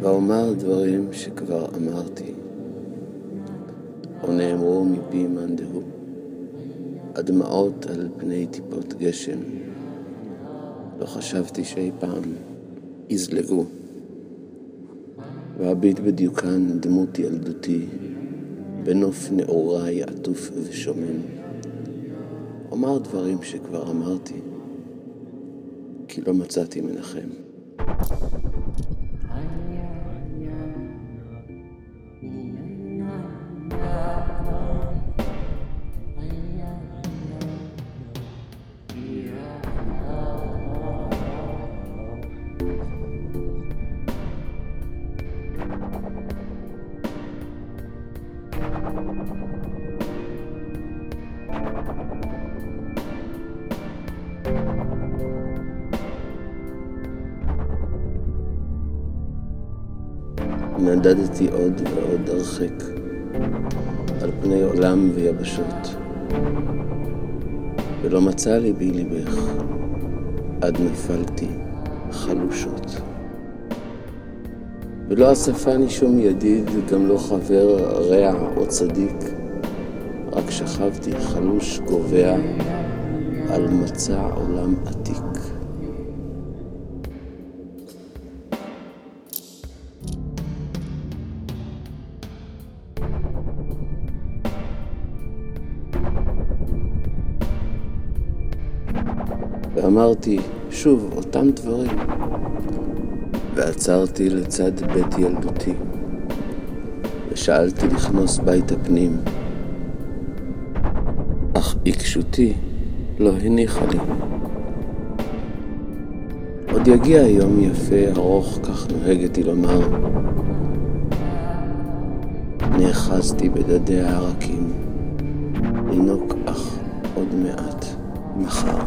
ואומר דברים שכבר אמרתי, או נאמרו מפי מאן דהוא, הדמעות על פני טיפות גשם, לא חשבתי שאי פעם יזלגו, ואביט בדיוקן דמות ילדותי, בנוף נעוריי עטוף ושומם. אומר דברים שכבר אמרתי, כי לא מצאתי מנחם. נדדתי עוד ועוד הרחק, על פני עולם ויבשות, ולא מצא ליבי ליבך, עד נפלתי חלושות. ולא אספני שום ידיד, גם לא חבר רע או צדיק, רק שכבתי חלוש גובע על מצע עולם עתיק. ואמרתי שוב אותם דברים, ועצרתי לצד בית ילדותי, ושאלתי לכנוס בית הפנים, אך עיקשותי לא הניחה לי. עוד יגיע יום יפה, ארוך, כך נוהגת לומר. נאחזתי בדדיה הרכים, לנוק אך עוד מעט, מחר.